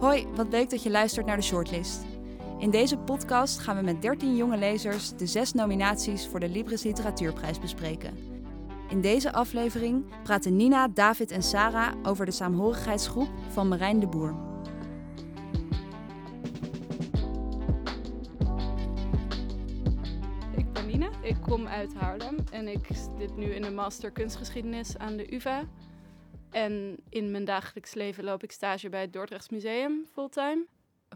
Hoi, wat leuk dat je luistert naar de Shortlist. In deze podcast gaan we met 13 jonge lezers de zes nominaties voor de Libris Literatuurprijs bespreken. In deze aflevering praten Nina, David en Sarah over de saamhorigheidsgroep van Marijn de Boer. Kom uit Haarlem en ik zit nu in de master kunstgeschiedenis aan de UvA. En in mijn dagelijks leven loop ik stage bij het Dordrechts Museum fulltime.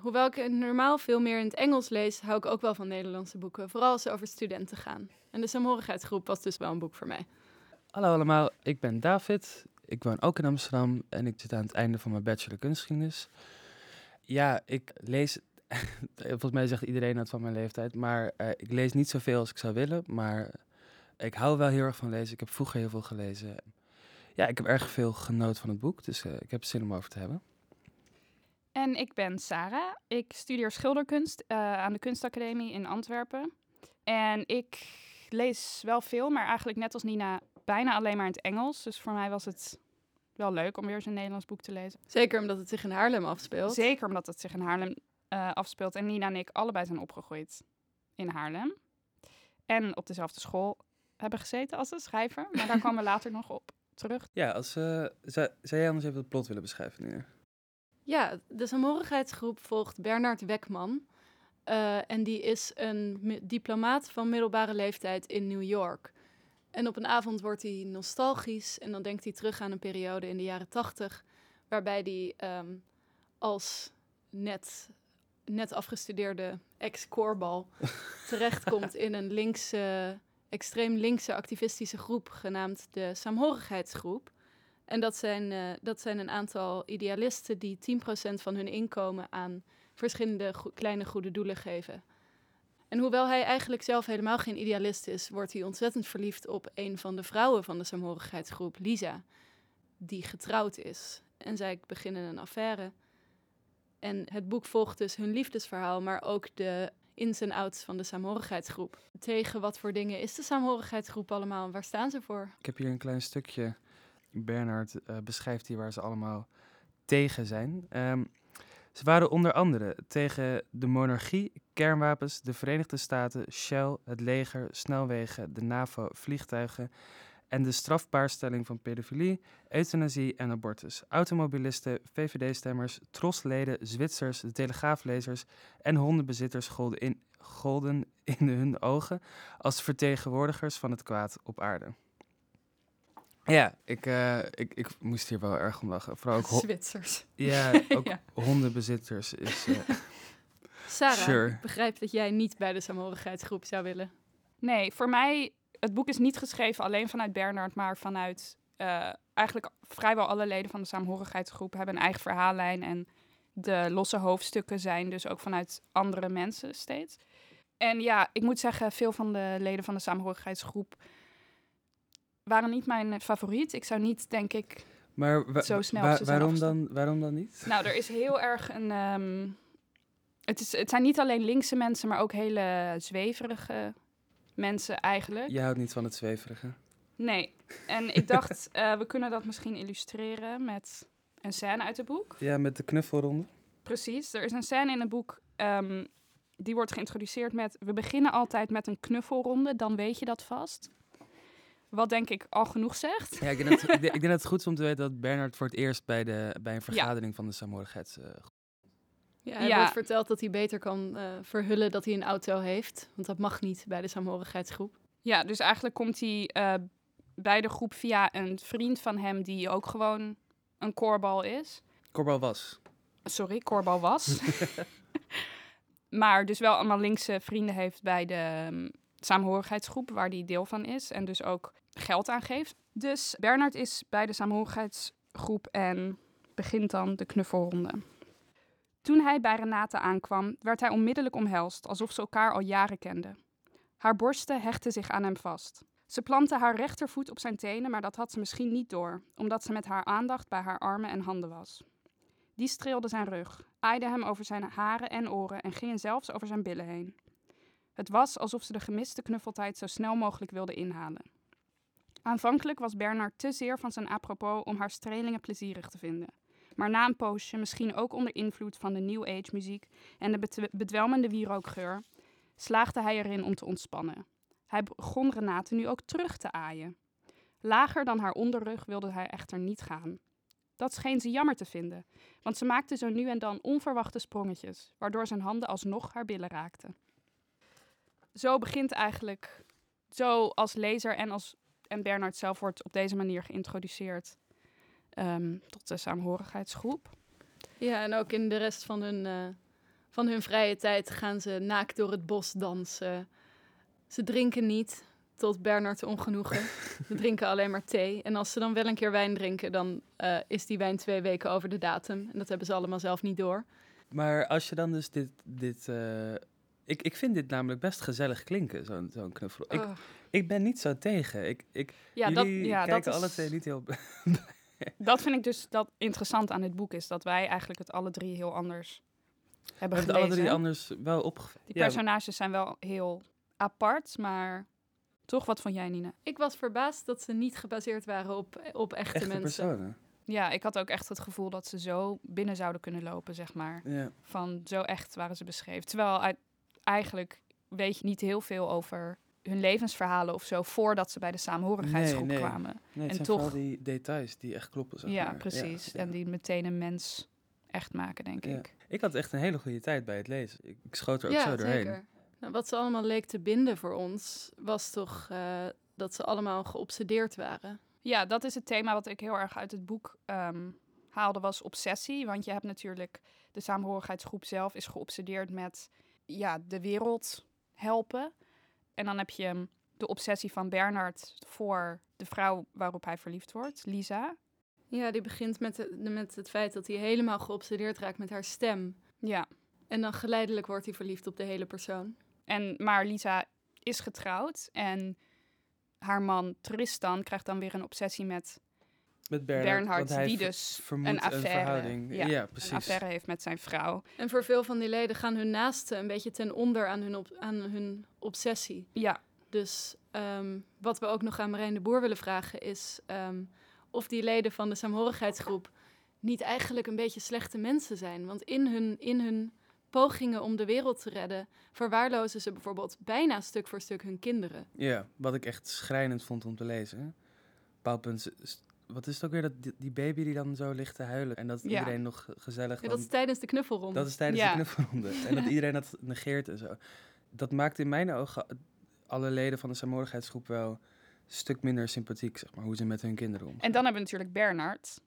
Hoewel ik normaal veel meer in het Engels lees, hou ik ook wel van Nederlandse boeken. Vooral als ze over studenten gaan. En de Saamhorigheidsgroep was dus wel een boek voor mij. Hallo allemaal, ik ben David. Ik woon ook in Amsterdam en ik zit aan het einde van mijn bachelor kunstgeschiedenis. Ja, ik lees, volgens mij zegt iedereen dat van mijn leeftijd, maar uh, ik lees niet zoveel als ik zou willen. Maar ik hou wel heel erg van lezen. Ik heb vroeger heel veel gelezen. Ja, ik heb erg veel genoten van het boek, dus uh, ik heb zin om over te hebben. En ik ben Sarah. Ik studeer schilderkunst uh, aan de Kunstacademie in Antwerpen. En ik lees wel veel, maar eigenlijk net als Nina bijna alleen maar in het Engels. Dus voor mij was het wel leuk om weer eens een Nederlands boek te lezen. Zeker omdat het zich in Haarlem afspeelt. Zeker omdat het zich in Haarlem uh, afspeelt. En Nina en ik allebei zijn opgegroeid in Haarlem. En op dezelfde school hebben gezeten als een schrijver. Maar daar komen we later nog op terug. Ja, als, uh, zou, zou jij anders even het plot willen beschrijven, Nina? Ja, de saamhorigheidsgroep volgt Bernard Wekman. Uh, en die is een diplomaat van middelbare leeftijd in New York. En op een avond wordt hij nostalgisch en dan denkt hij terug aan een periode in de jaren tachtig, waarbij hij um, als net, net afgestudeerde ex-koorbal terechtkomt in een linkse, extreem linkse activistische groep genaamd de Saamhorigheidsgroep. En dat zijn, uh, dat zijn een aantal idealisten die 10% van hun inkomen aan verschillende go kleine goede doelen geven. En hoewel hij eigenlijk zelf helemaal geen idealist is, wordt hij ontzettend verliefd op een van de vrouwen van de saamhorigheidsgroep, Lisa, die getrouwd is. En zij beginnen een affaire. En het boek volgt dus hun liefdesverhaal, maar ook de ins en outs van de saamhorigheidsgroep. Tegen wat voor dingen is de saamhorigheidsgroep allemaal waar staan ze voor? Ik heb hier een klein stukje. Bernard uh, beschrijft hier waar ze allemaal tegen zijn. Um, ze waren onder andere tegen de monarchie, kernwapens, de Verenigde Staten, Shell, het leger, snelwegen, de NAVO, vliegtuigen en de strafbaarstelling van pedofilie, euthanasie en abortus. Automobilisten, VVD-stemmers, trosleden, Zwitsers, de telegraaflezers en hondenbezitters golden in, golden in hun ogen als vertegenwoordigers van het kwaad op aarde. Ja, ik, uh, ik, ik moest hier wel erg om lachen. Vooral ook Zwitsers. Ja, ook ja. hondenbezitters is. Uh... Sarah, sure. ik begrijp dat jij niet bij de saamhorigheidsgroep zou willen. Nee, voor mij, het boek is niet geschreven alleen vanuit Bernard, maar vanuit uh, eigenlijk vrijwel alle leden van de saamhorigheidsgroep hebben een eigen verhaallijn. En de losse hoofdstukken zijn dus ook vanuit andere mensen steeds. En ja, ik moet zeggen, veel van de leden van de saamhorigheidsgroep waren niet mijn favoriet. Ik zou niet, denk ik, maar zo snel wa waarom, dan, waarom dan niet? Nou, er is heel erg een... Um, het, is, het zijn niet alleen linkse mensen, maar ook hele zweverige mensen eigenlijk. Je houdt niet van het zweverige? Nee. En ik dacht, uh, we kunnen dat misschien illustreren met een scène uit het boek. Ja, met de knuffelronde. Precies. Er is een scène in het boek... Um, die wordt geïntroduceerd met... We beginnen altijd met een knuffelronde, dan weet je dat vast. Wat denk ik al genoeg zegt. Ja, ik denk, dat, ik, denk, dat het goed is om te weten dat Bernard voor het eerst bij, de, bij een vergadering ja. van de Saamhorigheids... Uh, ja, hij ja. wordt verteld dat hij beter kan uh, verhullen dat hij een auto heeft. Want dat mag niet bij de saamhorigheidsgroep. Ja, dus eigenlijk komt hij uh, bij de groep via een vriend van hem die ook gewoon een koorbal is. Koorbal was. Sorry, koorbal was. maar dus wel allemaal linkse vrienden heeft bij de um, saamhorigheidsgroep, waar hij deel van is. En dus ook geld aan geeft. Dus Bernard is bij de saamhorigheidsgroep en begint dan de knuffelronde. Toen hij bij Renate aankwam, werd hij onmiddellijk omhelst, alsof ze elkaar al jaren kenden. Haar borsten hechtten zich aan hem vast. Ze plantte haar rechtervoet op zijn tenen, maar dat had ze misschien niet door, omdat ze met haar aandacht bij haar armen en handen was. Die streelde zijn rug, aaide hem over zijn haren en oren en ging zelfs over zijn billen heen. Het was alsof ze de gemiste knuffeltijd zo snel mogelijk wilde inhalen. Aanvankelijk was Bernard te zeer van zijn apropos om haar strelingen plezierig te vinden. Maar na een poosje, misschien ook onder invloed van de New Age muziek en de bedwelmende wierookgeur, slaagde hij erin om te ontspannen. Hij begon Renate nu ook terug te aaien. Lager dan haar onderrug wilde hij echter niet gaan. Dat scheen ze jammer te vinden, want ze maakte zo nu en dan onverwachte sprongetjes, waardoor zijn handen alsnog haar billen raakten. Zo begint eigenlijk, zo als lezer en, als, en Bernard zelf wordt op deze manier geïntroduceerd ehm, tot de saamhorigheidsgroep. Ja, en ook in de rest van hun, eh, van hun vrije tijd gaan ze naakt door het bos dansen. Ze drinken niet, tot Bernard ongenoegen. ze drinken alleen maar thee. En als ze dan wel een keer wijn drinken, dan eh, is die wijn twee weken over de datum. En dat hebben ze allemaal zelf niet door. Maar als je dan dus dit... dit eh, ik, ik vind dit namelijk best gezellig klinken, zo'n zo'n knuffel. Ik, Oh. ik ben niet zo tegen. Ik, ik, Ja, dat, jullie ja, kijken dat, alle is, twee niet heel... dat vind ik dus dat interessant aan dit boek is, dat wij eigenlijk het alle drie heel anders We hebben alle gelezen. drie anders wel opgevallen. Die personages zijn wel heel apart, maar toch, wat vond jij, Nina? Ik was verbaasd dat ze niet gebaseerd waren op, op echte, echte mensen. personen. Ja, ik had ook echt het gevoel dat ze zo binnen zouden kunnen lopen, zeg maar. Ja. Van zo echt waren ze beschreven. Terwijl eigenlijk weet je niet heel veel over hun levensverhalen of zo voordat ze bij de saamhorigheidsgroep Nee, nee. kwamen. Nee, het En zijn toch- vooral die details die echt kloppen. Zeg ja, maar. precies. Ja, En ja. die meteen een mens echt maken, denk Ja. ik. Ik had echt een hele goede tijd bij het lezen. Ik, ik schoot er ook ja, zo doorheen. zeker. Nou, wat ze allemaal leek te binden voor ons, was toch eh, dat ze allemaal geobsedeerd waren. Ja, dat is het thema wat ik heel erg uit het boek ehm, haalde, was obsessie. Want je hebt natuurlijk, de saamhorigheidsgroep zelf is geobsedeerd met ja, de wereld helpen. En dan heb je de obsessie van Bernard voor de vrouw waarop hij verliefd wordt, Lisa. Ja, die begint met, de, met het feit dat hij helemaal geobsedeerd raakt met haar stem. Ja, En dan geleidelijk wordt hij verliefd op de hele persoon. en, maar Lisa is getrouwd en haar man Tristan krijgt dan weer een obsessie met Met Bernhard, Bernhard, want hij die dus een affaire, verhouding. ja, Ja, precies. een affaire heeft met zijn vrouw. En voor veel van die leden gaan hun naasten een beetje ten onder aan hun, op, aan hun obsessie. Ja, Dus ehm, wat we ook nog aan Marijn de Boer willen vragen is ehm, of die leden van de saamhorigheidsgroep niet eigenlijk een beetje slechte mensen zijn. Want in hun, in hun pogingen om de wereld te redden, verwaarlozen ze bijvoorbeeld bijna stuk voor stuk hun kinderen. Ja, wat ik echt schrijnend vond om te lezen. Hè. Op een bepaald punt, s- s- wat is het ook weer, dat, die, die baby die dan zo ligt te huilen. En dat Ja. iedereen nog ge- gezellig... Ja, dan- dat is tijdens de knuffelronde. dat is tijdens Ja. de knuffelronde. En dat iedereen dat negeert en zo. Dat maakt in mijn ogen alle leden van de saamhorigheidsgroep wel een stuk minder sympathiek, zeg maar, hoe ze met hun kinderen omgaan. en dan hebben we natuurlijk Bernard.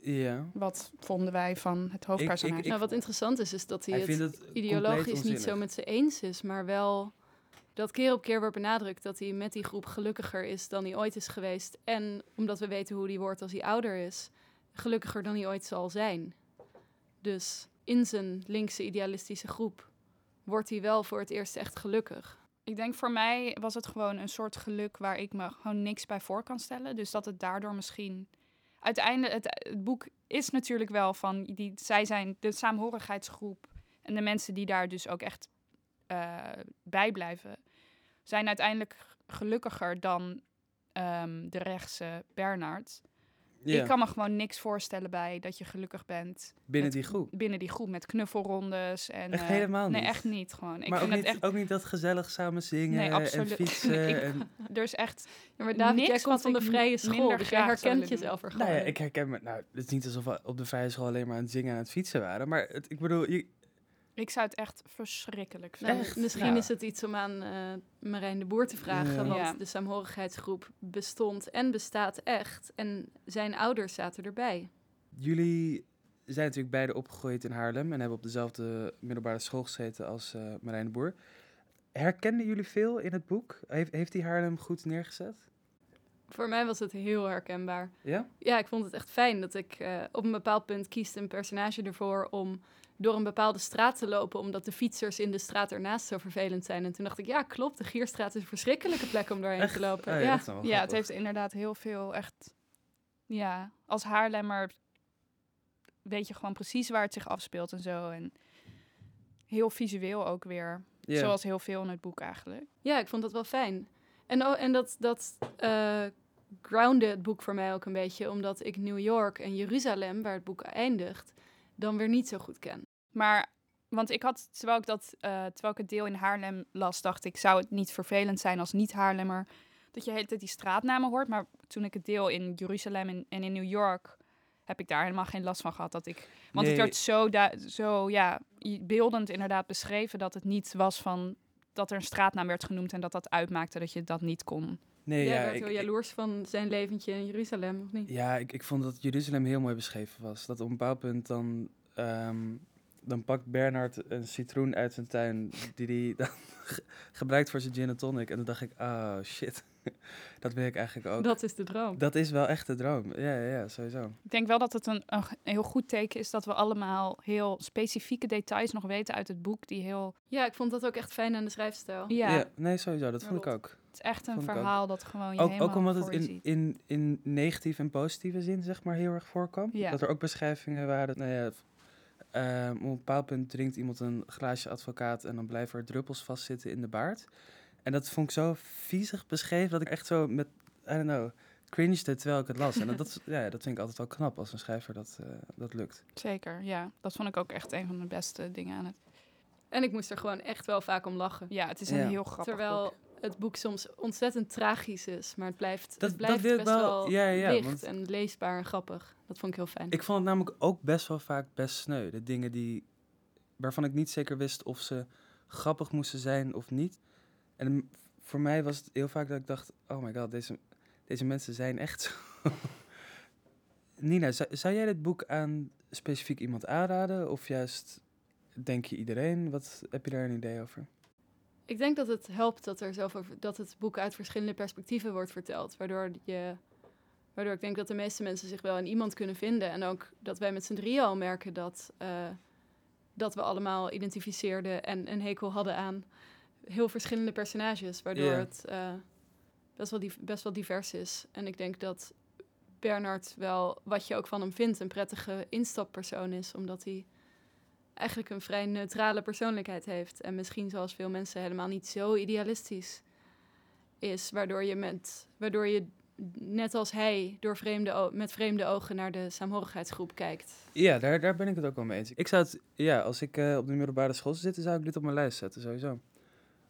Ja. Wat vonden wij van het hoofdpersonage? ik- nou, wat interessant is, is dat hij, Hij het het ideologisch niet zo met ze eens is, maar wel dat keer op keer wordt benadrukt dat hij met die groep gelukkiger is dan hij ooit is geweest. En omdat we weten hoe hij wordt als hij ouder is, gelukkiger dan hij ooit zal zijn. Dus in zijn linkse idealistische groep wordt hij wel voor het eerst echt gelukkig. Ik denk voor mij was het gewoon een soort geluk waar ik me gewoon niks bij voor kan stellen. Dus dat het daardoor misschien. Uiteindelijk, het, het boek is natuurlijk wel van. Die, zij zijn de saamhorigheidsgroep. En de mensen die daar dus ook echt eh, bij blijven. zijn uiteindelijk gelukkiger dan ehm, de rechtse Bernard. Ja, Ik kan me gewoon niks voorstellen bij dat je gelukkig bent. binnen met- die groep. Binnen die groep met knuffelrondes. En, Echt eh, helemaal Nee, niet. echt niet gewoon. Ik maar ook vind niet, het echt. ook niet dat gezellig samen zingen Nee, en absoluut. fietsen. Ik- en, Er is echt Ja, maar David, Niks jij komt wat van de vrije school, dus jij herkent jezelf er nou gewoon ja, in. ik herken me. Nou, het is niet alsof we op de vrije school alleen maar aan het zingen en aan het fietsen waren. Maar het, ik bedoel, je, Ik zou het echt verschrikkelijk vinden. Echt? Misschien Ja. is het iets om aan eh, Marijn de Boer te vragen. Ja. Want Ja. de saamhorigheidsgroep bestond en bestaat echt. En zijn ouders zaten erbij. jullie zijn natuurlijk beide opgegroeid in Haarlem en hebben op dezelfde middelbare school gezeten als eh Marijn de Boer. Herkenden jullie veel in het boek? Heeft, heeft hij Haarlem goed neergezet? Voor mij was het heel herkenbaar. Ja? Ja, ik vond het echt fijn dat ik eh, op een bepaald punt kiest een personage ervoor om door een bepaalde straat te lopen, omdat de fietsers in de straat ernaast zo vervelend zijn. En toen dacht ik, ja, klopt, de Gierstraat is een verschrikkelijke plek om doorheen te lopen. Oh ja. Ja, het heeft inderdaad heel veel echt... Ja, als Haarlemmer weet je gewoon precies waar het zich afspeelt en zo. En heel visueel ook weer. Zoals heel veel in het boek eigenlijk. Ja, ik vond dat wel fijn. En, oh, en dat, dat eh, groundde het boek voor mij ook een beetje, omdat ik New York en Jeruzalem, waar het boek eindigt, dan weer niet zo goed ken. Maar, want ik had, terwijl ik, dat, eh, terwijl ik het deel in Haarlem las, dacht ik, zou het niet vervelend zijn als niet-Haarlemmer dat je de hele tijd die straatnamen hoort. Maar toen ik het deel in Jeruzalem en, en in New York, heb ik daar helemaal geen last van gehad. Dat ik, want het werd zo, zo ja, beeldend inderdaad beschreven dat het niet was van dat er een straatnaam werd genoemd en dat dat uitmaakte dat je dat niet kon. Nee, Jij ja, werd ik, heel ik- jaloers van zijn leventje in Jeruzalem, of niet? ja ik, ik vond dat Jeruzalem heel mooi beschreven was. Dat op een bepaald punt dan, ehm, dan pakt Bernard een citroen uit zijn tuin die hij dan ge- gebruikt voor zijn gin en tonic. En dan dacht ik, oh shit, dat wil ik eigenlijk ook. Dat is de droom. Dat is wel echt de droom. Ja, ja, ja, sowieso. Ik denk wel dat het een, een heel goed teken is dat we allemaal heel specifieke details nog weten uit het boek. Die heel, Ja, ik vond dat ook echt fijn aan de schrijfstijl. ja, nee, sowieso. Dat vond ik ook. Het is echt een ook. verhaal dat gewoon je Ook, helemaal ook omdat het in, in, in negatieve en positieve zin, zeg maar, heel erg voorkwam. Ja. Dat er ook beschrijvingen waren. Nou ja, ehm, op een bepaald punt drinkt iemand een glaasje advocaat en dan blijven er druppels vastzitten in de baard. En dat vond ik zo viezig beschreven dat ik echt zo met, I don't know, cringede terwijl ik het las. En dat, dat, ja, dat vind ik altijd wel knap als een schrijver dat, eh, dat lukt. Zeker, ja. Dat vond ik ook echt een van de beste dingen aan het. En ik moest er gewoon echt wel vaak om lachen. Ja, het is een Ja. heel grappig Terwijl boek. Het boek soms ontzettend tragisch is, maar het blijft, Dat- het blijft dat best wel- wel, ja, ja, licht want- en leesbaar en grappig. Dat vond ik heel fijn. Ik vond het namelijk ook best wel vaak best sneu. De dingen die, waarvan ik niet zeker wist of ze grappig moesten zijn of niet. En voor mij was het heel vaak dat ik dacht, oh my god, deze, deze mensen zijn echt zo. Nina, zou, zou jij dit boek aan specifiek iemand aanraden? Of juist denk je iedereen? Wat heb je daar een idee over? Ik denk dat het helpt dat, er zoveel, dat het boek uit verschillende perspectieven wordt verteld. Waardoor, je, waardoor ik denk dat de meeste mensen zich wel in iemand kunnen vinden. En ook dat wij met z'n drieën al merken dat, eh, dat we allemaal identificeerden en een hekel hadden aan heel verschillende personages. Waardoor het eh, best, wel best wel divers is. En ik denk dat Bernard wel, wat je ook van hem vindt, een prettige instappersoon is. Omdat hij eigenlijk een vrij neutrale persoonlijkheid heeft. En misschien zoals veel mensen helemaal niet zo idealistisch is. Waardoor je, met, waardoor je net als hij door vreemde met vreemde ogen naar de saamhorigheidsgroep kijkt. Ja, daar, daar ben ik het ook wel mee eens. Ik zou het, ja, als ik eh, op de middelbare school zou zitten, zou ik dit op mijn lijst zetten, sowieso.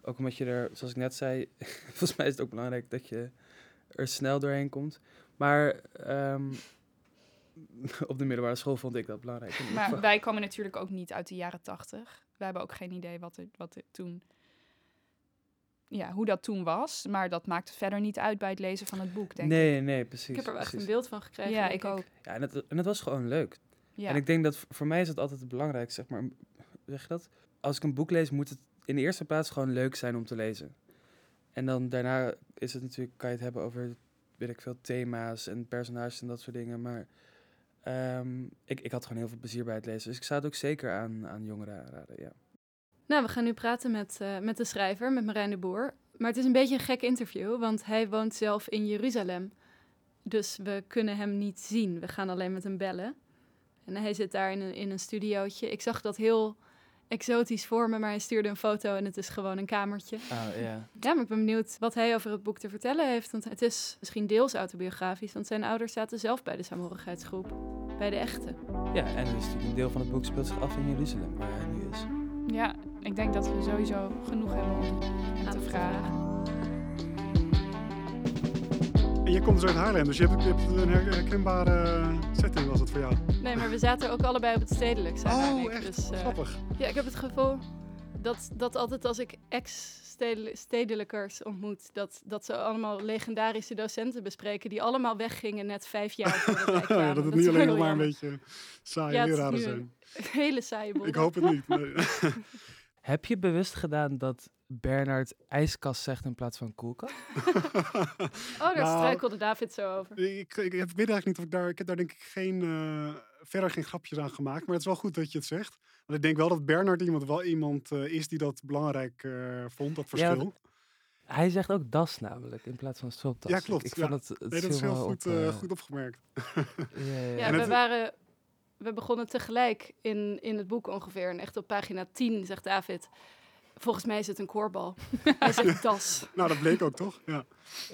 Ook omdat je er, zoals ik net zei, volgens mij is het ook belangrijk dat je er snel doorheen komt. Maar ehm, op de middelbare school vond ik dat belangrijk. Maar wij komen natuurlijk ook niet uit de jaren tachtig. We hebben ook geen idee wat er, wat er toen... Ja, hoe dat toen was. Maar dat maakt verder niet uit bij het lezen van het boek, denk ik. nee, nee, precies. ik heb er wel echt een beeld van gekregen. Ja, ik ook. Ja, en het, en het was gewoon leuk. Ja. En ik denk dat voor mij is het altijd het belangrijkste, zeg maar, zeg je dat? Als ik een boek lees, moet het in de eerste plaats gewoon leuk zijn om te lezen. En dan daarna is het natuurlijk, kan je het hebben over, weet ik veel, thema's en personages en dat soort dingen. Maar ehm, ik, ik had gewoon heel veel plezier bij het lezen. Dus ik zou het ook zeker aan, aan jongeren aanraden, ja. Nou, we gaan nu praten met, eh, met de schrijver, met Marijn de Boer. Maar het is een beetje een gek interview, want hij woont zelf in Jeruzalem. Dus we kunnen hem niet zien. We gaan alleen met hem bellen. En hij zit daar in een, in een studiootje. Ik zag dat heel exotisch voor me, maar hij stuurde een foto en het is gewoon een kamertje. Ah, ja. Ja, maar ik ben benieuwd wat hij over het boek te vertellen heeft. Want het is misschien deels autobiografisch, want zijn ouders zaten zelf bij de saamhorigheidsgroep. Bij de echte. Ja, en dus natuurlijk een deel van het boek speelt zich af in Jeruzalem, waar hij nu is. ja, ik denk dat we sowieso genoeg hebben om Aan te vragen. En je komt dus uit Haarlem, dus je hebt, je hebt een her- herkenbare setting was het voor jou. Nee, maar we zaten ook allebei op het stedelijk, en Oh, ik. echt? Dus, eh, Grappig. Ja, ik heb het gevoel dat, dat altijd als ik ex-stedelijkers ontmoet, dat, dat ze allemaal legendarische docenten bespreken die allemaal weggingen net vijf jaar ja, dat het niet alleen nog maar een beetje saaie Ja, het is leraren nu zijn. Een hele saaie boel. Ik hoop het niet. nee. Heb je bewust gedaan dat Bernard ijskast zegt in plaats van koelkast? Oh, daar Nou, struikelde David zo over. ik, ik, ik weet eigenlijk niet of ik daar... Ik heb daar denk ik geen, eh, verder geen grapjes aan gemaakt. Maar het is wel goed dat je het zegt. Want ik denk wel dat Bernard iemand, wel iemand eh, is die dat belangrijk eh, vond, dat Ja, verschil. Hij zegt ook das namelijk, in plaats van stropdas. Ja, klopt, Ik, ik ja. vond het, het nee, dat is viel heel goed, op, eh, goed opgemerkt. Ja, ja, Ja, En we, het- waren, we begonnen tegelijk in, in het boek ongeveer. En echt op pagina 10 zegt David... Volgens mij is het een koorbal. Hij zegt das. Nou, dat bleek ook toch? Ja.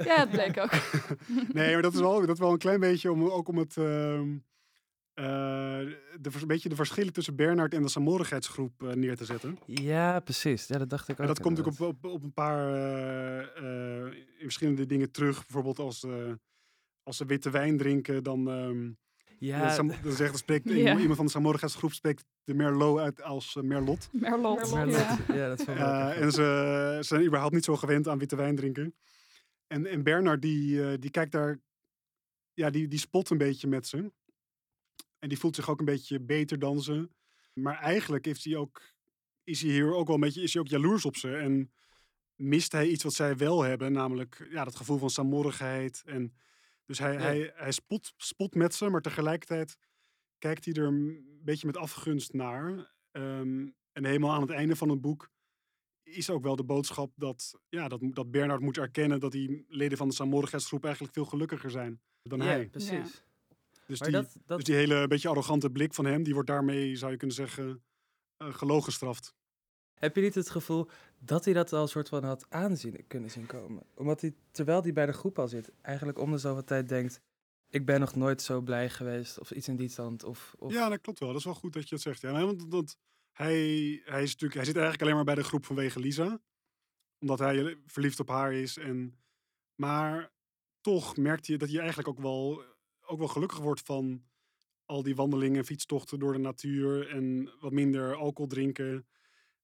Ja, het bleek ook. Nee, maar dat is wel, dat is wel een klein beetje om ook om het. ehm, eh, de, een beetje de verschillen tussen Bernard en de saamhorigheidsgroep eh, neer te zetten. Ja, precies. Ja, dat dacht ik ook. En dat komt natuurlijk op, op, op een paar eh, eh, in verschillende dingen terug. Bijvoorbeeld als, eh, als ze witte wijn drinken, dan, ehm Ja, dan, zegt, dan spreekt Ja. iemand- iemand van de saamhorigheidsgroep spreekt de Merlot uit als Merlot. Merlot. Merlot. Ja. ja. ja, dat ook Eh, echt en ze, ze zijn überhaupt niet zo gewend aan witte wijn drinken. En, en Bernard, die, eh, die kijkt daar, ja, die, die spot een beetje met ze. En die voelt zich ook een beetje beter dan ze. Maar eigenlijk heeft hij ook, is hij hier ook wel een beetje, is hij ook jaloers op ze. En mist hij iets wat zij wel hebben, namelijk ja, dat gevoel van saamhorigheid. En dus hij, Ja. hij, hij spot, spot met ze, maar tegelijkertijd kijkt hij er een beetje met afgunst naar. Ehm, en helemaal aan het einde van het boek is ook wel de boodschap dat, ja, dat, dat Bernard moet erkennen dat die leden van de saamhorigheidsgroep eigenlijk veel gelukkiger zijn dan Ja, hij. precies. Dus Maar die, dat, dat, dus die hele beetje arrogante blik van hem, die wordt daarmee, zou je kunnen zeggen, uh, gelogenstraft. Heb je niet het gevoel dat hij dat al een soort van had aanzien kunnen zien komen? Omdat hij, terwijl hij bij de groep al zit, eigenlijk om de zoveel tijd denkt... ik ben nog nooit zo blij geweest, of iets in die stand. Of, of... Ja, dat klopt wel. Dat is wel goed dat je het zegt. Ja, nee, want, want hij, hij, is natuurlijk, hij zit eigenlijk alleen maar bij de groep vanwege Lisa. Omdat hij verliefd op haar is. En, maar toch merkt hij dat hij eigenlijk ook wel, ook wel gelukkig wordt van al die wandelingen en fietstochten door de natuur. En wat minder alcohol drinken.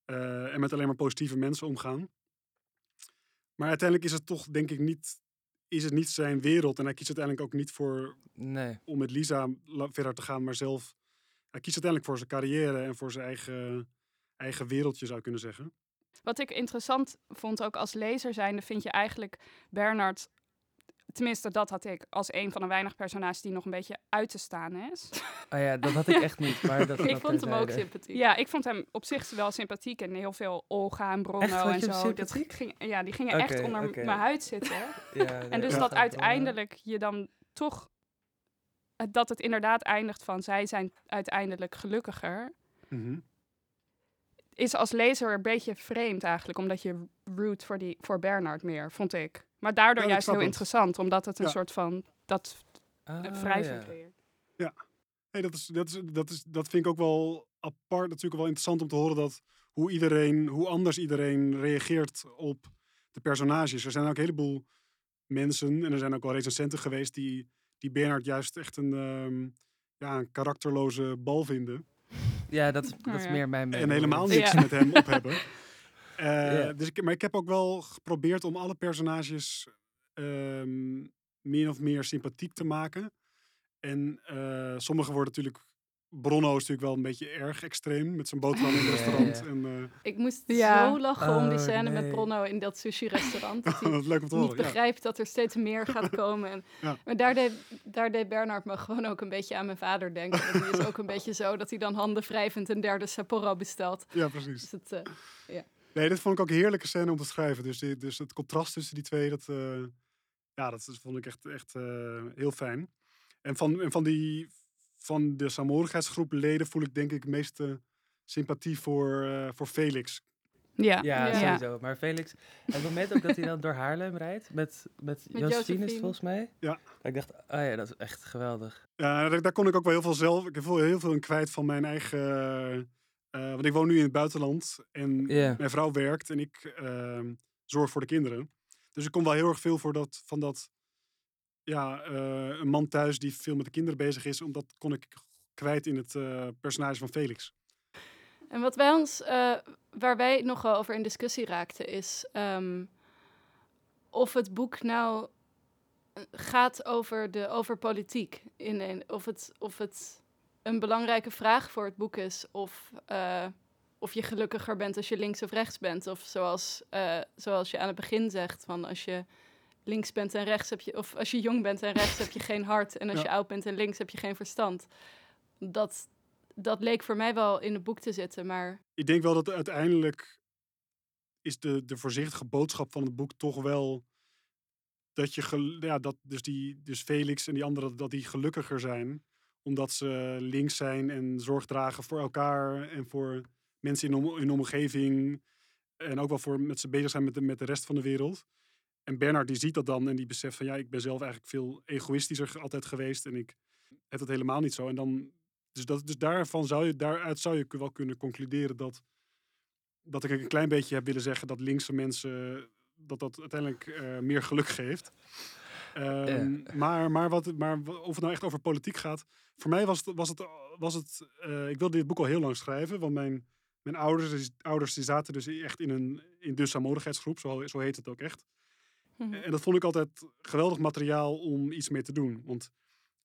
eh, en met alleen maar positieve mensen omgaan. Maar uiteindelijk is het toch, denk ik, niet, is het niet zijn wereld. En hij kiest uiteindelijk ook niet voor Nee. om met Lisa verder te gaan, maar zelf. Hij kiest uiteindelijk voor zijn carrière en voor zijn eigen, eigen wereldje, zou je kunnen zeggen. Wat ik interessant vond, ook als lezer zijnde, vind je eigenlijk Bernard... Tenminste, dat had ik als een van de weinig personages die nog een beetje uit te staan is. Oh ja, dat had ik echt niet. Maar dat, Ik vond hem ook sympathiek. Ja, ik vond hem op zich wel sympathiek en heel veel Olga en Bronno Echt, en zo. Dat ging, ja, die gingen echt onder mijn huid zitten. Ja, En dus dat uiteindelijk je dan toch... Dat het inderdaad eindigt van zij zijn uiteindelijk gelukkiger. Is als lezer een beetje vreemd eigenlijk. Omdat je root voor, die, voor Bernard meer, vond ik. Maar daardoor Ja, ik juist heel het. interessant. Omdat het een Ja. soort van... Dat Ah, wrijving ja. creëert. Nee, dat, is, dat, is, dat, is, dat vind ik ook wel apart. Natuurlijk wel interessant om te horen dat hoe iedereen, hoe anders iedereen reageert op de personages. Er zijn ook een heleboel mensen, en er zijn ook wel recensenten geweest, die, die Bernard juist echt een, ehm, ja, een karakterloze bal vinden. Ja, dat, dat is ja. meer mijn mening. en helemaal Ja. niks met hem op hebben. Eh, dus ik, maar ik heb ook wel geprobeerd om alle personages ehm, min of meer sympathiek te maken. En eh sommige worden natuurlijk... Bronno is natuurlijk wel een beetje erg extreem met zijn boterham in het restaurant. En, eh, Ik moest Ja. zo lachen om die Oh, scène nee. met Bronno in dat sushi-restaurant. Dat is leuk om te. Ja. begrijpt dat er steeds meer gaat komen. En, Ja. Maar daar deed, daar deed Bernard me gewoon ook een beetje aan mijn vader denken. En die is ook een beetje zo dat hij dan handen wrijvend een derde Sapporo bestelt. ja, precies. Dus het, eh, Nee, dit vond ik ook een heerlijke scène om te schrijven. Dus, die- dus het contrast tussen die twee, dat, eh, ja, dat vond ik echt, echt eh, heel fijn. En van, en van, die, van de saamhorigheidsgroep leden voel ik denk ik het meeste sympathie voor, eh, voor Felix. Ja. Ja, Ja. sowieso. Maar Felix, het moment ook dat hij dan door Haarlem rijdt met, met, Met Josephine is het volgens mij. Ja. Dat Ik dacht, oh ja, dat is echt geweldig. Ja, daar, daar kon ik ook wel heel veel zelf. Ik heb heel veel in kwijt van mijn eigen. Eh, want ik woon nu in het buitenland en mijn vrouw werkt en ik ehm, zorg voor de kinderen. Dus ik kom wel heel erg veel voor dat, van dat. Ja, eh, een man thuis die veel met de kinderen bezig is, omdat kon ik kwijt in het eh, personage van Felix. En wat wij ons, eh, waar wij nogal over in discussie raakten, is ehm, of het boek nou gaat over, de, over politiek. In een, of, het, of het een belangrijke vraag voor het boek is, of, eh, of je gelukkiger bent als je links of rechts bent. Of zoals, eh, zoals je aan het begin zegt, van als je links bent en rechts heb je, of als je jong bent en rechts heb je geen hart, en als Ja. je oud bent en links heb je geen verstand. Dat, dat leek voor mij wel in het boek te zitten, maar Ik denk wel dat uiteindelijk is de, de voorzichtige boodschap van het boek toch wel dat je ja, dat dus die dus Felix en die anderen dat die gelukkiger zijn omdat ze links zijn en zorg dragen voor elkaar en voor mensen in de omgeving En ook wel voor met ze bezig zijn met de, met de rest van de wereld. En Bernard die ziet dat dan en die beseft van ja, ik ben zelf eigenlijk veel egoïstischer altijd geweest. En ik heb dat helemaal niet zo. En dan, dus, dat, dus daarvan zou je, daaruit zou je wel kunnen concluderen dat, dat ik een klein beetje heb willen zeggen dat linkse mensen, dat dat uiteindelijk eh, meer geluk geeft. Ehm, maar, maar, wat, maar of het nou echt over politiek gaat. Voor mij was het. Was het, was het eh, ik wilde dit boek al heel lang schrijven. Want mijn, mijn ouders, ouders die zaten dus echt in een in de saamhorigheidsgroep. Zo, zo heet het ook echt. Mhm. En dat vond ik altijd geweldig materiaal om iets mee te doen. Want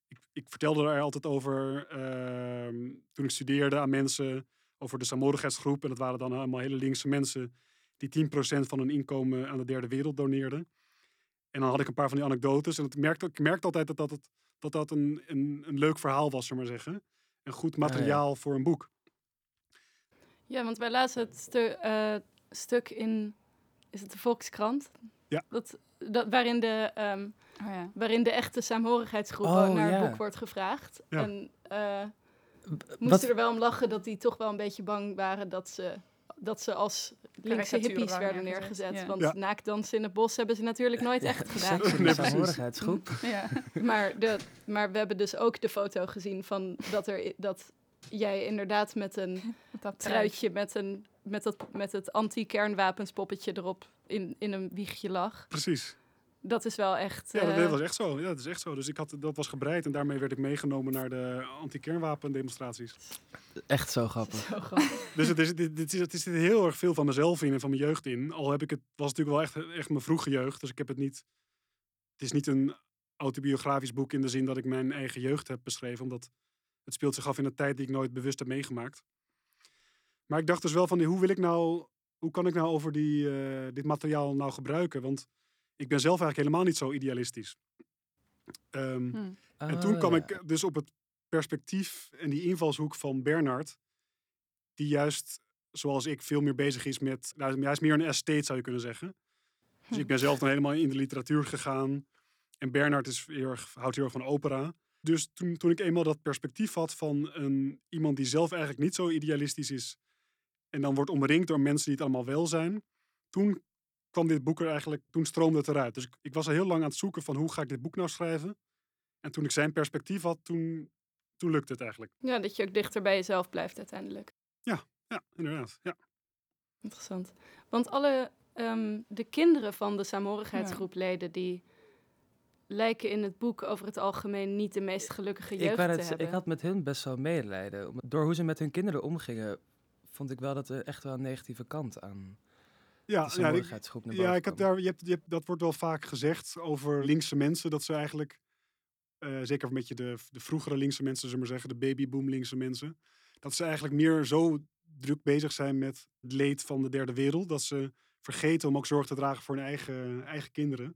ik, ik vertelde er altijd over ehm, toen ik studeerde aan mensen. Over de saamhorigheidsgroep. En dat waren dan allemaal hele linkse mensen. Die 10% van hun inkomen aan de derde wereld doneerden. En dan had ik een paar van die anekdotes. En het merkte, ik merkte altijd dat dat, het, dat, dat een, een, een leuk verhaal was, zullen maar zeggen. Een goed materiaal voor een boek. Ja, want wij lazen het stu- eh, stuk in, is het de Volkskrant? Ja. Dat, dat, waarin, de, ehm, Oh ja. waarin de echte saamhorigheidsgroep Oh, naar ja. het boek wordt gevraagd. Ja. En eh Wat- moesten er wel om lachen dat die toch wel een beetje bang waren dat ze, dat ze als linkse hippies werden neergezet, ja. Want Ja. naakdansen in het bos hebben ze natuurlijk nooit echt gedaan. Precies. saamhorigheidsgroep. ja. Maar, de, maar we hebben dus ook de foto gezien van dat, er, dat jij inderdaad met een Dat truitje met, een, met, dat, met het anti-kernwapenspoppetje erop in, in een wiegje lag. Precies. Dat is wel echt... Ja, dat eh, was echt zo. Ja, dat is echt zo. Dus ik had, dat was gebreid en daarmee werd ik meegenomen naar de anti-kernwapendemonstraties. Echt zo grappig. zo grappig. Dus het is, dit, dit is, het is heel erg veel van mezelf in en van mijn jeugd in. Al heb ik het, was natuurlijk wel echt, echt mijn vroege jeugd. Dus ik heb het niet. Het is niet een autobiografisch boek in de zin dat ik mijn eigen jeugd heb beschreven. Omdat het speelt zich af in een tijd die ik nooit bewust heb meegemaakt. Maar ik dacht dus wel van hoe wil ik nou. Hoe kan ik nou over die, eh, dit materiaal nou gebruiken? Want ik ben zelf eigenlijk helemaal niet zo idealistisch. Ehm, Hm. en toen kwam ja. ik dus op het perspectief en die invalshoek van Bernard. Die juist, zoals ik, veel meer bezig is met... Nou, hij is meer een estate, zou je kunnen zeggen. Dus ik ben zelf dan helemaal in de literatuur gegaan. En Bernard is heel erg, houdt heel erg van opera. Dus toen, toen ik eenmaal dat perspectief had van een, iemand die zelf eigenlijk niet zo idealistisch is... en dan wordt omringd door mensen die het allemaal wel zijn... toen kwam dit boek er eigenlijk, toen stroomde het eruit. Dus ik, ik was al heel lang aan het zoeken van hoe ga ik dit boek nou schrijven... En toen ik zijn perspectief had, toen, toen lukte het eigenlijk. Ja, dat je ook dichter bij jezelf blijft uiteindelijk. Ja, inderdaad. Ja. Interessant. Want alle ehm, de kinderen van de saamhorigheidsgroepleden die lijken in het boek over het algemeen niet de meest gelukkige jeugd Ik, te hebben. ik had met hun best wel medelijden. Door hoe ze met hun kinderen omgingen, vond ik wel dat er echt wel een negatieve kant aan Ja, ja, ik, ja ik heb kwam. daar, je hebt, je hebt, dat wordt wel vaak gezegd over linkse mensen. Dat ze eigenlijk, eh, zeker een beetje de, de vroegere linkse mensen, zullen we maar zeggen, de babyboom linkse mensen. Dat ze eigenlijk meer zo druk bezig zijn met het leed van de derde wereld. Dat ze vergeten om ook zorg te dragen voor hun eigen, eigen kinderen.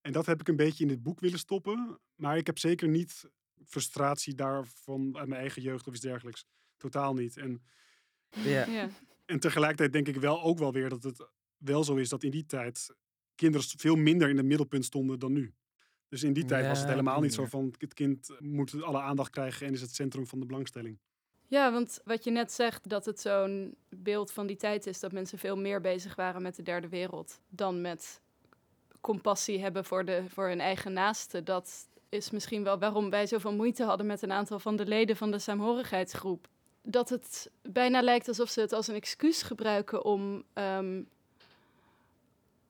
En dat heb ik een beetje in dit boek willen stoppen. Maar ik heb zeker niet frustratie daarvan uit mijn eigen jeugd of iets dergelijks. Totaal niet. En Ja. Ja. En tegelijkertijd denk ik wel ook wel weer dat het wel zo is dat in die tijd kinderen veel minder in het middelpunt stonden dan nu. Dus in die tijd was het helemaal niet zo van het kind moet alle aandacht krijgen en is het centrum van de belangstelling. ja, want wat je net zegt, dat het zo'n beeld van die tijd is... dat mensen veel meer bezig waren met de derde wereld... dan met compassie hebben voor, de, voor hun eigen naasten. Dat is misschien wel waarom wij zoveel moeite hadden... met een aantal van de leden van de saamhorigheidsgroep. Dat het bijna lijkt alsof ze het als een excuus gebruiken om... ehm,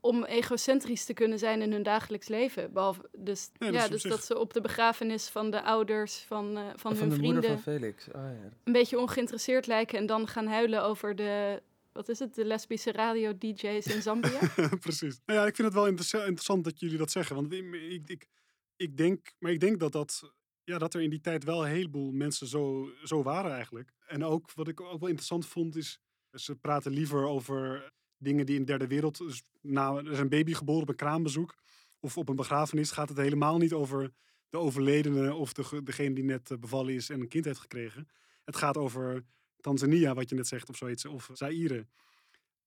om egocentrisch te kunnen zijn in hun dagelijks leven. Behalve, dus Ja, ja, dat dus zich- dat ze op de begrafenis van de ouders van, eh, van Van hun de vrienden van Felix. Oh, ja. een beetje ongeïnteresseerd lijken en dan gaan huilen over de, wat is het, de lesbische radio-dj's in Zambia. Precies. Nou ja, ik vind het wel interessa- interessant dat jullie dat zeggen. Want ik, ik, ik, ik denk, maar ik denk dat, dat, ja, dat er in die tijd wel een heleboel mensen zo, zo waren eigenlijk. En ook wat ik ook wel interessant vond is, ze praten liever over dingen die in de derde wereld, dus nou, er is een baby geboren op een kraambezoek of op een begrafenis, gaat het helemaal niet over de overledene of de, ge- degene die net eh, bevallen is en een kind heeft gekregen. Het gaat over Tanzania, wat je net zegt, of zoiets, of Zaire.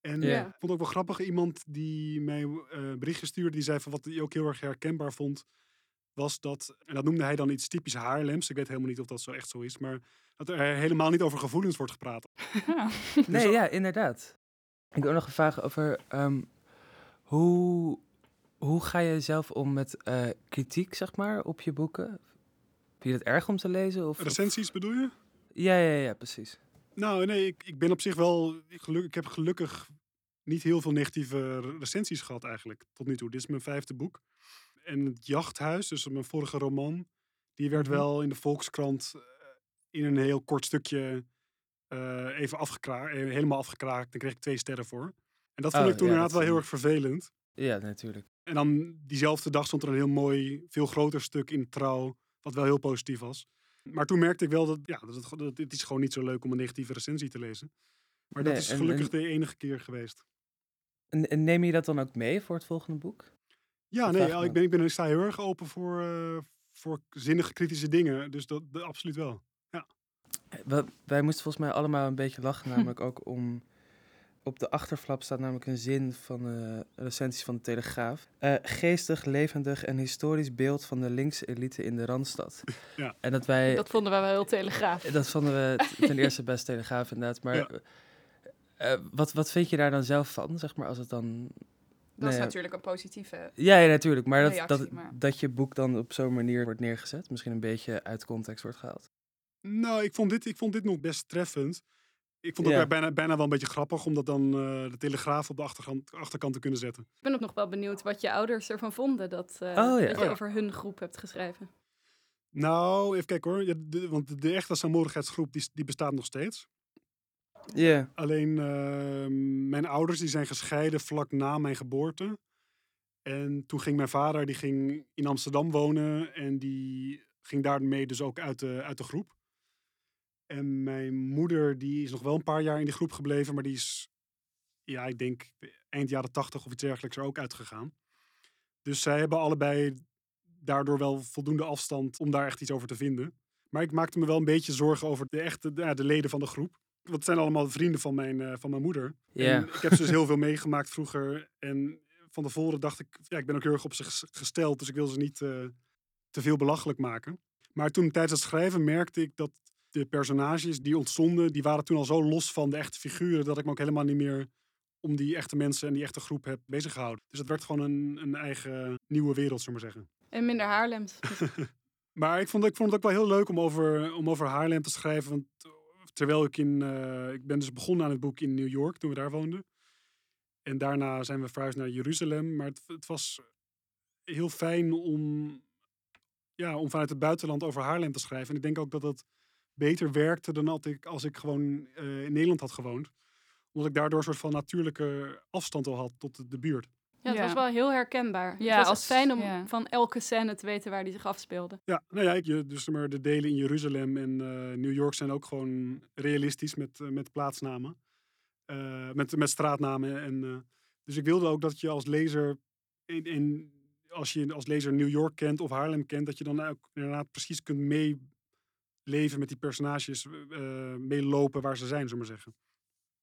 En ik vond ook wel grappig, iemand die mij eh, een berichtje stuurde, die zei van wat hij ook heel erg herkenbaar vond, was dat, en dat noemde hij dan iets typisch Haarlems, ik weet helemaal niet of dat zo echt zo is, maar dat er helemaal niet over gevoelens wordt gepraat. Ja. Nee, ja, inderdaad. Ik wil nog een vraag over ehm, hoe, hoe ga je zelf om met eh, kritiek, zeg maar, op je boeken? Vind je het erg om te lezen? Of, of- Recensies bedoel je? Ja, ja, ja, precies. Nou, nee, ik, ik ben op zich wel. Ik, geluk, ik heb gelukkig niet heel veel negatieve recensies gehad, eigenlijk. Tot nu toe. Dit is mijn vijfde boek. En het Jachthuis, dus mijn vorige roman, die werd Mhm. wel in de Volkskrant eh, in een heel kort stukje eh, even afgekraakt, helemaal afgekraakt. Daar kreeg ik twee sterren voor. En dat vond Oh, ik toen ja, inderdaad wel heel erg vervelend. Ja, natuurlijk. En dan diezelfde dag stond er een heel mooi, veel groter stuk in Trouw, wat wel heel positief was. Maar toen merkte ik wel dat, ja, dat, het, dat het is gewoon niet zo leuk om een negatieve recensie te lezen. Maar dat is en- gelukkig en- de enige keer geweest. En, en neem je dat dan ook mee voor het volgende boek? Ja, Dat nee, ik ja, ben, ik, ben, ik sta heel erg open voor, eh, voor zinnige kritische dingen. Dus dat, dat absoluut wel. We- wij moesten volgens mij allemaal een beetje lachen, namelijk ook om... Op de achterflap staat namelijk een zin van eh recensies van de Telegraaf. Eh, geestig, levendig en historisch beeld van de linkse elite in de Randstad. Ja. En dat wij... Dat vonden wij wel heel telegraaf. Dat vonden we ten eerste best Telegraaf inderdaad. Maar Ja. eh, wat, wat vind je daar dan zelf van, zeg maar, als het dan... Dat is natuurlijk een positieve. Ja, ja, natuurlijk. Maar dat, reactie, dat, maar- dat je boek dan op zo'n manier wordt neergezet, misschien een beetje uit context wordt gehaald. Nou, ik vond dit, ik vond dit nog best treffend. Ik vond het Ja. ook bijna, bijna wel een beetje grappig om dat dan eh, de Telegraaf op de achterkant, achterkant te kunnen zetten. Ik ben ook nog wel benieuwd wat je ouders ervan vonden dat, eh, Oh, ja. dat je Oh, ja. over hun groep hebt geschreven. Nou, even kijken hoor. Ja, de, want de, de echte saamhorigheidsgroep die, die bestaat nog steeds. Alleen eh, mijn ouders die zijn gescheiden vlak na mijn geboorte. En toen ging mijn vader die ging in Amsterdam wonen en die ging daarmee dus ook uit de, uit de groep. En mijn moeder die is nog wel een paar jaar in die groep gebleven, maar die is, ja, ik denk eind jaren tachtig of iets dergelijks er ook uitgegaan. Dus zij hebben allebei daardoor wel voldoende afstand om daar echt iets over te vinden. Maar ik maakte me wel een beetje zorgen over de echte de leden van de groep. Want het zijn allemaal vrienden van mijn, eh, van mijn moeder. En ik heb ze dus heel veel meegemaakt vroeger. En van tevoren dacht ik, ja, ik ben ook heel erg op ze ges- gesteld. Dus ik wil ze niet eh, te veel belachelijk maken. Maar toen tijdens het schrijven merkte ik dat de personages die ontstonden, die waren toen al zo los van de echte figuren, dat ik me ook helemaal niet meer om die echte mensen en die echte groep heb bezig gehouden. Dus het werd gewoon een, een eigen nieuwe wereld, zullen we maar zeggen. En minder Haarlems. Maar ik vond, ik vond het ook wel heel leuk om over, om over Haarlem te schrijven. Want terwijl ik in. eh, ik ben dus begonnen aan het boek in New York toen we daar woonden. En daarna zijn we verhuisd naar Jeruzalem. Maar het, het was heel fijn om, ja, om vanuit het buitenland over Haarlem te schrijven. En ik denk ook dat dat beter werkte dan als ik, als ik gewoon eh, in Nederland had gewoond. Omdat ik daardoor een soort van natuurlijke afstand al had tot de, de buurt. Ja, het Ja. was wel heel herkenbaar. Ja, het was als- fijn om ja. van elke scène te weten waar die zich afspeelde. Ja, nou ja, ik, je- dus maar de delen in Jeruzalem en eh, New York zijn ook gewoon realistisch met, eh, met plaatsnamen. Eh, met, met straatnamen. En, eh, dus ik wilde ook dat je als lezer, in, in, als je als lezer New York kent of Haarlem kent, dat je dan ook inderdaad precies kunt meeleven met die personages, eh, meelopen waar ze zijn, zullen we maar zeggen.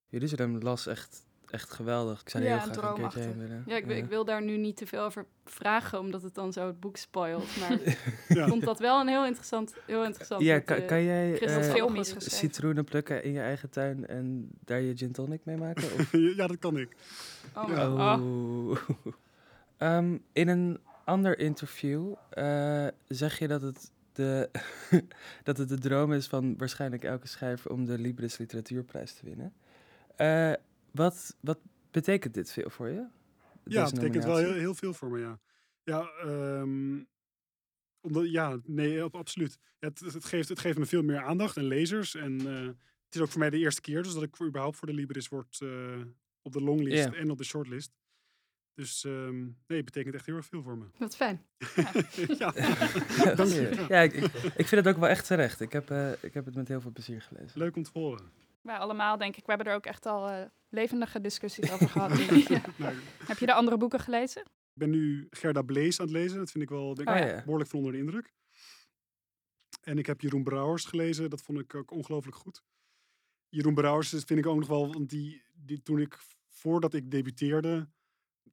Jeruzalem las echt, echt geweldig. Ik zou Ja, heel graag een keertje heen willen. Ja, ik, wil- ik wil daar nu niet te veel over vragen, omdat het dan zo het boek spoilt. Maar Ja. ik vond dat wel een heel interessant, heel interessant. Ja, dat, kan, kan jij eh, geschreven. citroenen plukken in je eigen tuin en daar je gin tonic mee maken? Of? ja, dat kan ik. Oh, Ja. oh. Oh. Ehm, in een ander interview eh, zeg je dat het, de, dat het de droom is van waarschijnlijk elke schrijver om de Libris Literatuurprijs te winnen. Eh, wat, wat betekent dit veel voor je? Ja, het betekent wel heel, heel veel voor me, ja. Ja, ehm, omdat, ja nee, ab- absoluut. Ja, het, het, geeft, het geeft me veel meer aandacht en lezers. En eh, het is ook voor mij de eerste keer dus dat ik überhaupt voor de Libris word eh, op de longlist en op de shortlist. Dus ehm, nee, het betekent echt heel erg veel voor me. Wat fijn. ja, Ja, dank je. Ja, ik, ik, ik vind het ook wel echt terecht. Ik heb, eh, ik heb het met heel veel plezier gelezen. Leuk om te horen. Wij allemaal, denk ik. We hebben er ook echt al eh, levendige discussies over gehad. Heb je de andere boeken gelezen? ik ben nu Gerda Blees aan het lezen. Dat vind ik wel denk, ik, Oh ja. behoorlijk van onder de indruk. En ik heb Jeroen Brouwers gelezen. Dat vond ik ook ongelooflijk goed. Jeroen Brouwers dat vind ik ook nog wel, want die, die, toen ik, voordat ik debuteerde,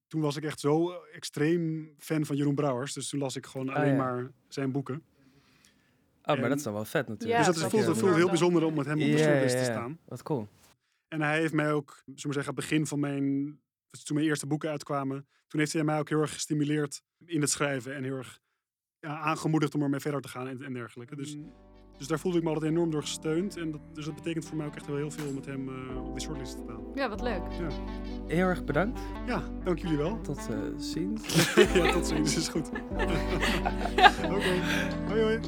toen was ik echt zo extreem fan van Jeroen Brouwers. Dus toen las ik gewoon Oh alleen ja. maar zijn boeken. Oh, maar dat is dan wel vet natuurlijk. Ja, dus dat is, voelt, het voelt heel bijzonder om met hem op de Ja, shortlist ja, te ja. staan. Wat cool. En hij heeft mij ook, zullen we zeggen, aan het begin van mijn, toen mijn eerste boeken uitkwamen, toen heeft hij mij ook heel erg gestimuleerd in het schrijven en heel erg ja, aangemoedigd om ermee verder te gaan en, en dergelijke. Dus, dus daar voelde ik me altijd enorm door gesteund. En dat, dus dat betekent voor mij ook echt wel heel veel om met hem eh, op die shortlist te staan. Ja, wat leuk. Heel erg bedankt. Ja, dank jullie wel. Tot eh, ziens. ja, tot ziens. is goed. Oké, hoi hoi.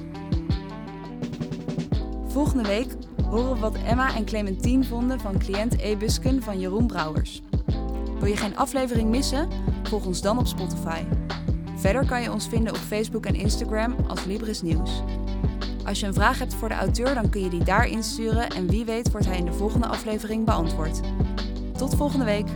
Volgende week horen we wat Emma en Clementine vonden van cliënt E-Busken van Jeroen Brouwers. Wil je geen aflevering missen? Volg ons dan op Spotify. Verder kan je ons vinden op Facebook en Instagram als Libris Nieuws. Als je een vraag hebt voor de auteur, dan kun je die daar insturen en wie weet wordt hij in de volgende aflevering beantwoord. Tot volgende week!